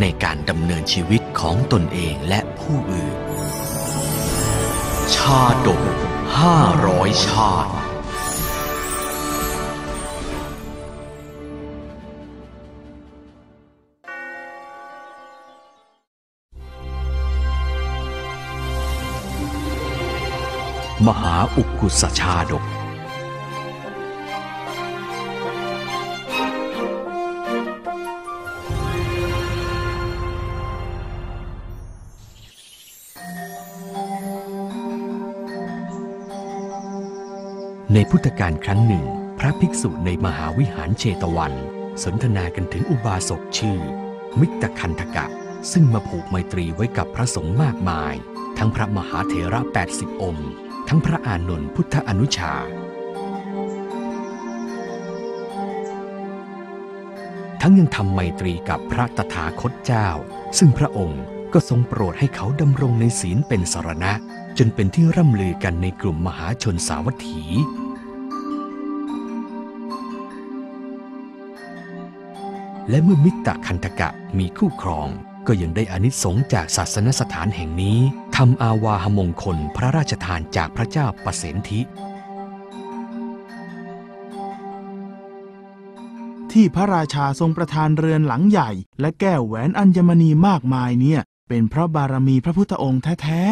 ในการดำเนินชีวิตของตนเองและผู้อื่น ชาดกห้าร้อยชาติมหาอุกุสชาดก ในพุทธกาลครั้งหนึ่ง พระภิกษุในมหาวิหารเชตวัน สนทนากันถึงอุบาสกชื่อ มิตรคันธกะ ซึ่งมาผูกไมตรีไว้กับพระสงฆ์มากมาย ทั้งพระมหาเถระ 80 องค์ ทั้งพระอานนท์พุทธอนุชา ทั้งยังทำไมตรีกับพระตถาคตเจ้า ซึ่งพระองค์ก็ทรงโปรดให้เขาดำรงในศีลเป็นสรณะ จนเป็นที่ร่ำลือกันในกลุ่มมหาชนสาวัตถี และเมื่อมิตรคันธกะมีคู่ครอง ก็ยังได้อานิสงส์จากศาสนสถานแห่งนี้ทำอาวาหมงคลพระราชทานจากพระเจ้าประเสนทิที่พระราชาทรงประทานเรือนหลังใหญ่ และแก้วแหวนอัญมณีมากมายเนี่ย เป็นเพราะบารมีพระพุทธองค์แท้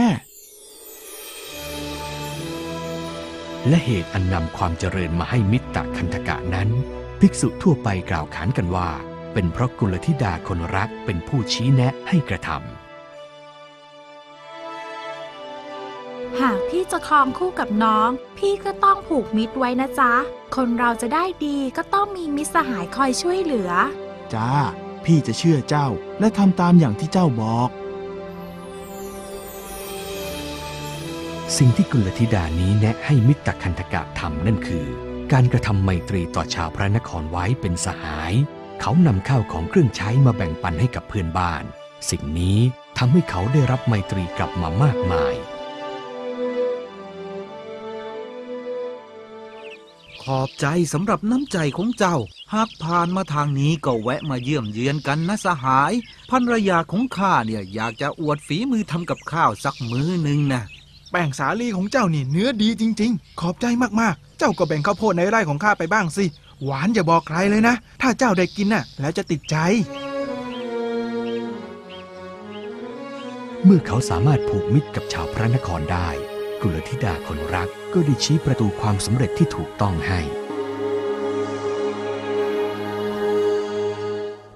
และเหตุอันนำความเจริญมาให้มิตรคันธกะนั้น ภิกษุทั่วไปกล่าวขานกันว่า เป็นเพราะกุลธิดาคนรักเป็นผู้ชี้แนะให้กระทำ หากพี่จะครองคู่กับน้อง พี่ก็ต้องผูกมิตรไว้นะจ๊ะ คนเราจะได้ดีก็ต้องมีมิตรสหายคอยช่วยเหลือๆจ้า พี่จะเชื่อเจ้าและทำตามอย่างที่เจ้าบอก สิ่งที่กุลธิดานี้แนะให้มิตรคันธกะทำนั่นคือ การกระทำไมตรีต่อชาวพระนครไว้เป็นสหาย เขานำข้าวของเครื่องใช้มาแบ่งปันให้กับเพื่อนบ้าน สิ่งนี้ทำให้เขาได้รับไมตรีกลับมามากมาย ขอบใจสำหรับน้ำใจของเจ้า หากผ่านมาทางนี้ก็แวะมาเยี่ยมเยือนกันนะสหาย ภรรยาของข้าเนี่ยอยากจะอวดฝีมือทำกับข้าวสักมื้อหนึ่งนะแป้งสาลีของเจ้านี่เนื้อดีจริง ๆ ขอบใจมากๆ เจ้าก็แบ่งข้าวโพดในไร่ของข้าไปบ้างสิ หวานอย่าบอกใครเลยนะ ถ้าเจ้าได้กินน่ะ แล้วจะติดใจ เมื่อเขาสามารถผูกมิตรกับชาวพระนครได้ กุลธิดาคนรักก็ได้ชี้ประตูความสำเร็จที่ถูกต้องให้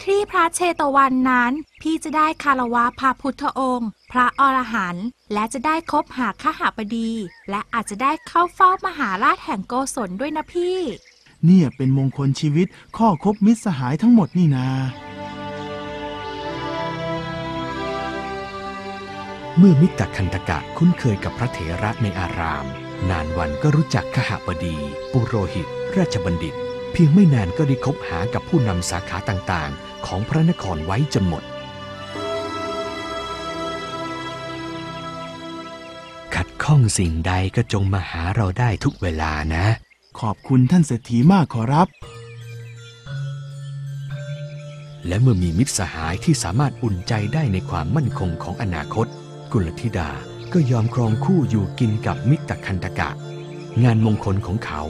ที่พระเชตวันนั้น พี่จะได้คารวะพระพุทธองค์ พระอรหันต์และจะได้คบหาขหบดี และอาจจะได้เข้าเฝ้ามหาราชแห่งโกศลด้วยนะพี่ เนี่ยเป็นมงคลชีวิตข้อคบมิตรสหายทั้งหมดนี่นา เมื่อมิตรคันธกะคุ้นเคยกับพระเถระในอาราม นานวันก็รู้จักขหบดี ปุโรหิต ราชบัณฑิต เพียงไม่นานก็ได้คบหากับผู้นำสาขาต่างๆ ของพระนครไว้จนหมดขัดข้องสิ่งใดก็จงมาหาเราได้ทุกเวลานะ ขอบคุณท่านเศรษฐีมากขอรับ และเมื่อมีมิตรสหายที่สามารถอุ่นใจได้ในความมั่นคงของอนาคต กุลธิดาก็ยอมครองคู่อยู่กินกับมิตรคันธกะ งานมงคลของเขา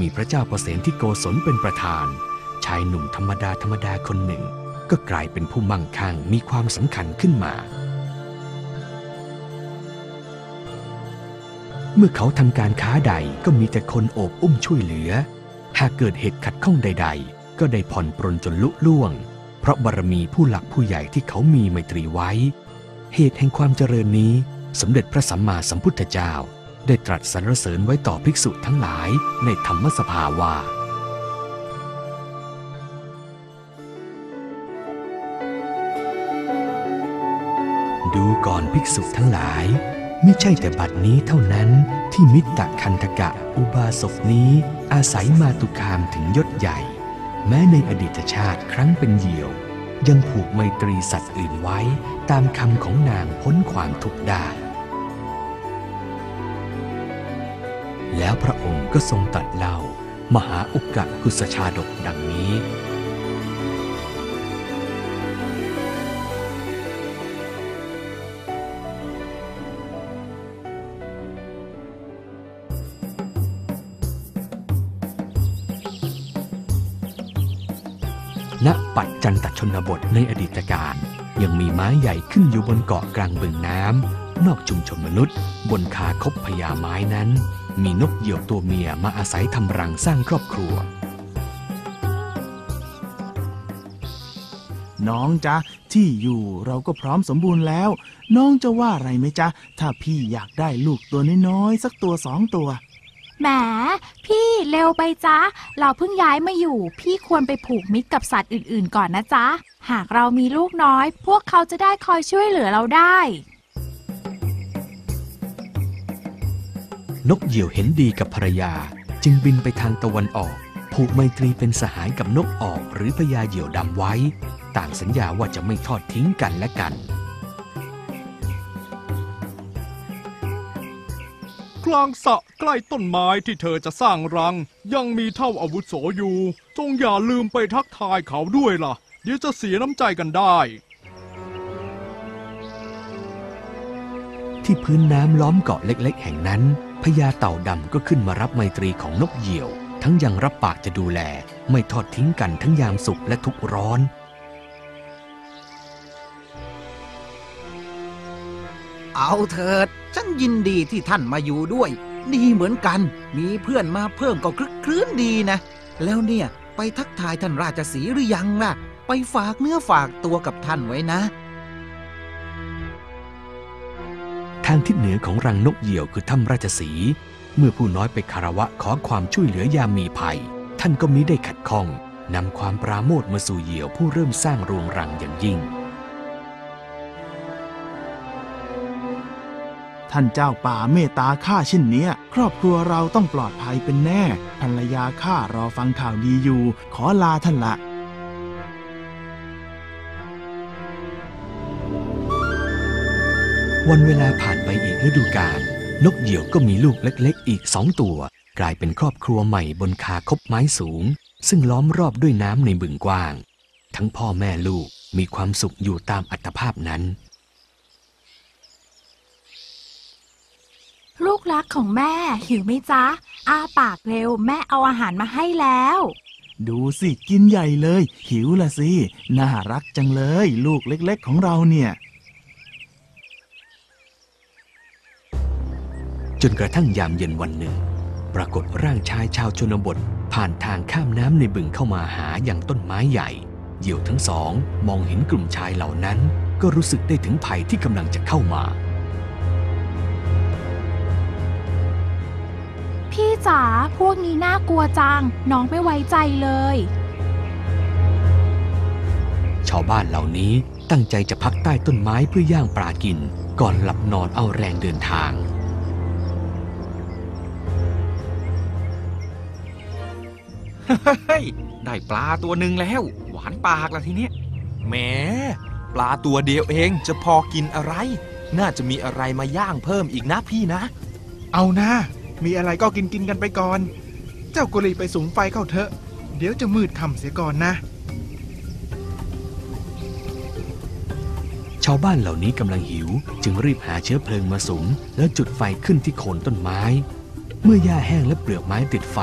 มีพระเจ้าประเสนที่โกศลเป็นประธาน ชายหนุ่มธรรมดาธรรมดาคนหนึ่ง ก็กลายเป็นผู้มั่งคั่งมีความสำคัญขึ้นมา เมื่อเขาทำการค้าใดก็มีแต่คนโอบอุ้มช่วยเหลือ หากเกิดเหตุขัดข้องใด ๆ ก็ได้ผ่อนปรนจนลุล่วง เพราะบารมีผู้หลักผู้ใหญ่ที่เขามีไมตรีไว้ เหตุแห่งความเจริญนี้ สมเด็จพระสัมมาสัมพุทธเจ้า ได้ตรัสสรรเสริญไว้ต่อภิกษุทั้งหลายในธรรมสภาว่าดูก่อนภิกษุทั้งหลาย ไม่ใช่แต่บัดนี้เท่านั้นที่มิตรคันธกะอุบาสกนี้อาศัยมาตุคามถึงยศใหญ่ แม้ในอดีตชาติครั้งเป็นเหยี่ยว ยังผูกไมตรีสัตว์อื่นไว้ตามคำของนางพ้นความทุกข์ได้ แล้วพระองค์ก็ทรงตรัสเล่ามหาอุกกะกุสชาดกดังนี้ จันตชนบทในอดีตการ ยังมีไม้ใหญ่ขึ้นอยู่บนเกาะกลางบึงน้ำนอกชุมชนมนุษย์ บนคาคบพญาไม้นั้น มีนกเหยี่ยวตัวเมียมาอาศัยทำรังสร้างครอบครัว น้องจ๊ะ ที่อยู่เราก็พร้อมสมบูรณ์แล้ว น้องจะว่าอะไรไหมจ๊ะ ถ้าพี่อยากได้ลูกตัวน้อยๆสักตัวสองตัว แหมพี่เร็วไปจ้ะเราเพิ่งย้ายมาอยู่ พี่ควรไปผูกมิตรกับสัตว์อื่นๆ ก่อนนะจ๊ะ หากเรามีลูกน้อย พวกเขาจะได้คอยช่วยเหลือเราได้ นกเหยี่ยวเห็นดีกับภรรยา จึงบินไปทางตะวันออก ผูกไมตรีเป็นสหายกับนกออกหรือพญาเหยี่ยวดำไว้ ต่างสัญญาว่าจะไม่ทอดทิ้งกันและกัน กลางสระใกล้ต้นไม้ที่เธอจะสร้างรัง ยังมีเท่าอาวุโสอยู่ จงอย่าลืมไปทักทายเขาด้วยล่ะ เดี๋ยวจะเสียน้ำใจกันได้ ที่พื้นน้ำล้อมเกาะเล็ก ๆ แห่งนั้นพญาเต่าดำก็ขึ้นมารับไมตรีของนกเหยี่ยว ทั้งยังรับปากจะดูแล ไม่ทอดทิ้งกันทั้งยามสุขและทุกข์ร้อนเอาเถิด ฉันยินดีที่ท่านมาอยู่ด้วย ดีเหมือนกัน มีเพื่อนมาเพิ่มก็คลึกคลื้นดีนะ แล้วเนี่ยไปทักทายท่านราชสีหรือยังล่ะ ไปฝากเนื้อฝากตัวกับท่านไว้นะ ทางทิศเหนือของรังนกเหยี่ยวคือถ้ำราชสี เมื่อผู้น้อยไปคารวะขอความช่วยเหลือยามมีภัย ท่านก็มิได้ขัดข้องนำความปราโมทมาสู่เหยี่ยวผู้เริ่มสร้างโรงรังอย่างยิ่ง ท่านเจ้าป่าเมตตาข้าเช่นเนี้ย ครอบครัวเราต้องปลอดภัยเป็นแน่ภรรยาข้ารอฟังข่าวดีอยู่ ขอลาท่านละวันเวลาผ่านไปอีกฤดูกาลนกเหยี่ยวก็มีลูกเล็ก ๆ อีกสองตัว กลายเป็นครอบครัวใหม่บนคาคบไม้สูง ซึ่งล้อมรอบด้วยน้ำในบึงกว้าง ทั้งพ่อแม่ลูกมีความสุขอยู่ตามอัตภาพนั้น ลูกรักของแม่หิวไหมจ๊ะ อ้าปากเร็วแม่เอาอาหารมาให้แล้ว ดูสิกินใหญ่เลย หิวละสิ น่ารักจังเลย ลูกเล็กๆของเราเนี่ย จนกระทั่งยามเย็นวันหนึ่ง ปรากฏร่างชายชาวชนบท ผ่านทางข้ามน้ำในบึงเข้ามาหาอย่างต้นไม้ใหญ่ เหยี่ยวทั้งสอง มองเห็นกลุ่มชายเหล่านั้น ก็รู้สึกได้ถึงภัยที่กำลังจะเข้ามา จ๋าพวกนี้น่ากลัวจัง น้องไม่ไว้ใจเลย ชาวบ้านเหล่านี้ตั้งใจจะพักใต้ต้นไม้เพื่อย่างปลากิน ก่อนหลับนอนเอาแรงเดินทางเฮ้ยได้ปลาตัวหนึ่งแล้ว หวานปากละทีเนี้ยแหมปลาตัวเดียวเองจะพอกินอะไร น่าจะมีอะไรมาย่างเพิ่มอีกนะพี่นะ เอานะ มีอะไรก็กินกินๆกันไปก่อน เจ้ากุลีไปสุมไฟเข้าเถอะ เดี๋ยวจะมืดค่ำเสียก่อนนะ ชาวบ้านเหล่านี้กำลังหิว จึงรีบหาเชื้อเพลิงมาสุม แล้วจุดไฟขึ้นที่โคนต้นไม้ เมื่อหญ้าแห้งและเปลือกไม้ติดไฟ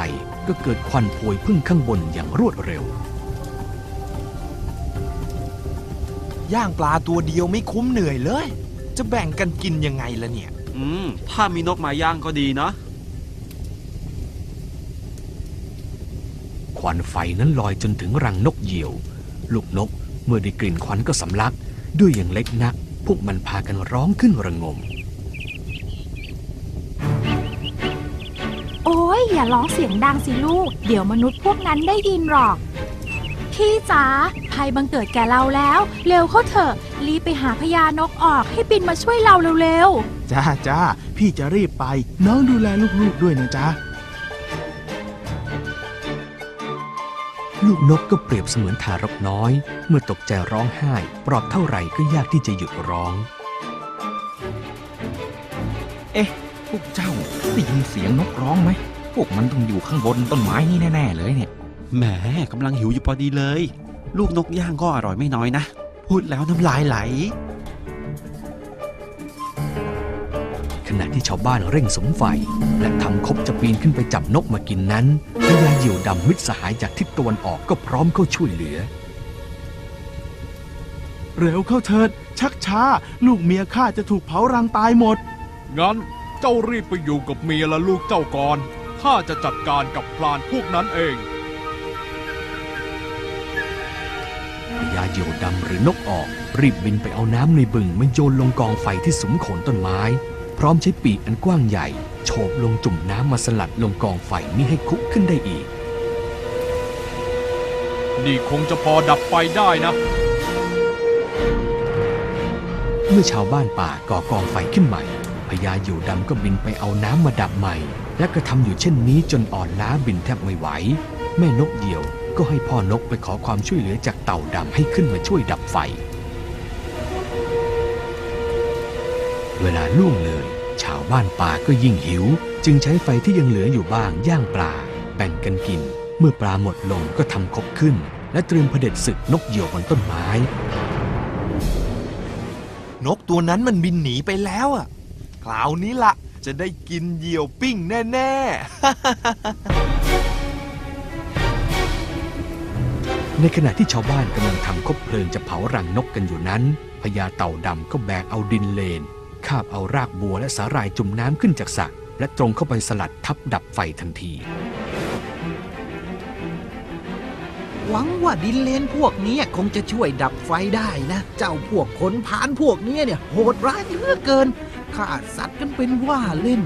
ก็เกิดควันพวยพุ่งข้างบนอย่างรวดเร็ว ย่างปลาตัวเดียวไม่คุ้มเหนื่อยเลย จะแบ่งกันกินยังไงล่ะเนี่ย อืม ถ้ามีนกมาย่างก็ดีนะ วันไฟนั้นลอยจนถึงรังนกเหยี่ยว ลูกนกเมื่อได้กลิ่นควันก็สำลัก ด้วยอย่างเล็กนัก พวกมันพากันร้องขึ้นระงม โอ้ยอย่าร้องเสียงดังสิลูก เดี๋ยวมนุษย์พวกนั้นได้ยินหรอกแคพี่จ๋าภัยบังเกิดแก่เราแล้ว เร็วเข้าเถอะ รีบไปหาพญานกออกให้บินมาช่วยเราเร็วจ้าจ้าพี่จะรีบไป น้องดูแลลูกๆด้วยนะจ๊ะ ลูกนกก็เปรียบเสมือนทารกน้อย เมื่อตกใจร้องไห้ ปลอบเท่าไหร่ก็ยากที่จะหยุดร้อง เอ๊ะ พวกเจ้าได้ยินเสียงนกร้องไหม พวกมันต้องอยู่ข้างบนต้นไม้นี่แน่ ๆ เลยเนี่ย แหมกำลังหิวอยู่พอดีเลย ลูกนกย่างก็อร่อยไม่น้อยนะ พูดแล้วน้ำลายไหล ขณะที่ชาวบ้านเร่งสมไฟ และทำคบจะปีนขึ้นไปจับนกมากินนั้นพญาเหยี่ยวดำมิตรสหายจากทิศตะวันออกก็พร้อมเข้าช่วยเหลือ เร็วเข้าเถิด ชักช้า ลูกเมียข้าจะถูกเผารังตายหมด งั้นเจ้ารีบไปอยู่กับเมียและลูกเจ้าก่อนข้าจะจัดการกับพรานพวกนั้นเองพญาเหยี่ยวดำหรือนกออก รีบบินไปเอาน้ำในบึงมาโยนลงกองไฟที่สุมโขนต้นไม้ พร้อมใช้ปีกอันกว้างใหญ่ โฉบลงจุ่มน้ำมาสลัดลงกองไฟมิให้คุกขึ้นได้อีก นี่คงจะพอดับไฟได้นะ เมื่อชาวบ้านป่าก่อกองไฟขึ้นใหม่พญาเหยี่ยวดำก็บินไปเอาน้ำมาดับใหม่ และก็ทำอยู่เช่นนี้จนอ่อนล้าบินแทบไม่ไหว แม่นกเหยี่ยวก็ให้พ่อนกไปขอความช่วยเหลือจากเต่าดำให้ขึ้นมาช่วยดับไฟ เวลาล่วงเลย ชาวบ้านป่าก็ยิ่งหิว จึงใช้ไฟที่ยังเหลืออยู่บ้างย่างปลา แบ่งกันกิน เมื่อปลาหมดลงก็ทำคบขึ้น และเตรียมเผด็จศึกนกเหยี่ยวบนต้นไม้ นกตัวนั้นมันบินหนีไปแล้วอะคราวนี้ละจะได้กินเหยี่ยวปิ้งแน่ในขณะที่ชาวบ้านกำลังทำคบเพลิงจะเผารังนกกันอยู่นั้นพญาเต่าดำก็แบกเอาดินเลน คาบเอารากบัวและสาหร่ายจุ่มน้ำขึ้นจากสระและตรงเข้าไปสลัดทับดับไฟทันที หวังว่าดินเลนพวกเนี้ยคงจะช่วยดับไฟได้นะ เจ้าพวกขนพานพวกเนี้ยเนี่ยโหดร้ายเหลือเกินฆ่าสัตว์กันเป็นว่าเล่น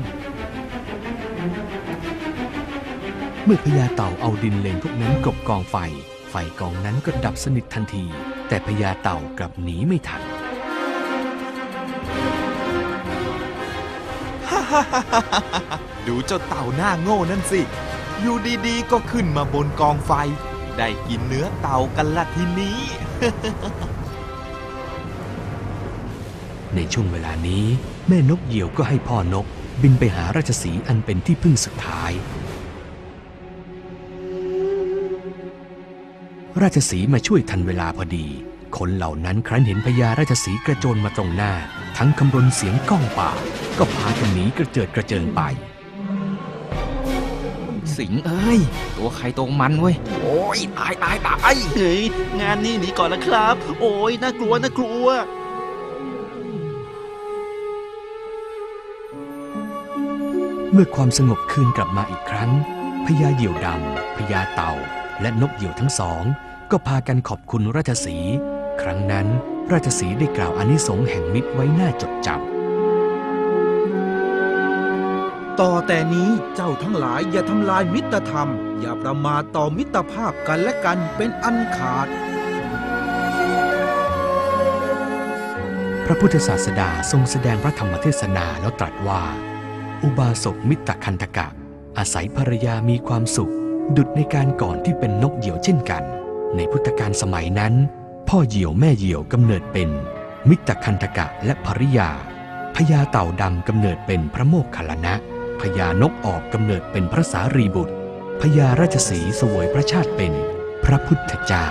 เมื่อพญาเต่าเอาดินเลนพวกนั้นกลบกองไฟ ไฟกองนั้นก็ดับสนิททันที แต่พญาเต่ากลับหนีไม่ทัน ดูเจ้าเต่าหน้าโง่นั่นสิ อยู่ดีๆ ก็ขึ้นมาบนกองไฟ ได้กินเนื้อเต่ากันละทีนี้ ในช่วงเวลานี้ แม่นกเหยี่ยวก็ให้พ่อนก บินไปหาราชสีอันเป็นที่พึ่งสุดท้าย ราชสีมาช่วยทันเวลาพอดี คนเหล่านั้นครั้นเห็นพญาราชสีกระโจนมาตรงหน้า ทั้งคำรนเสียงก้องป่า ก็พากันหนีกระเจิดกระเจิงไป สิงเอ้ย ตัวใครตัวมันเว้ย โอ้ยตายตายตายเฮ้ยงานนี้หนีก่อนละครับ โอ้ยน่ากลัวน่ากลัวเมื่อความสงบคืนกลับมาอีกครั้งพญาเหยี่ยวดำพญาเต่า และนกเหยี่ยวทั้งสอง ก็พากันขอบคุณราชสีห์ครั้งนั้น ราชสีได้กล่าวอนิสงส์แห่งมิตรไว้หน้าจดจำ ต่อแต่นี้เจ้าทั้งหลายอย่าทำลายมิตรธรรม อย่าประมาทต่อมิตรภาพกันและกันเป็นอันขาด พระพุทธศาสดาทรงแสดงพระธรรมเทศนาแล้วตรัสว่า อุบาสกมิตรคันธกะ อาศัยภรรยามีความสุข ดุดในการก่อนที่เป็นนกเหยี่ยวเช่นกัน ในพุทธกาลสมัยนั้น พ่อเหยี่ยวแม่เหยี่ยวกำเนิดเป็น มิตรคันธกะและภริยาพญาเต่าดำกำเนิดเป็นพระโมคคัลลานะพญานกออกกำเนิดเป็นพระสารีบุตรพญาราชสีสวยพระชาติเป็นพระพุทธเจ้า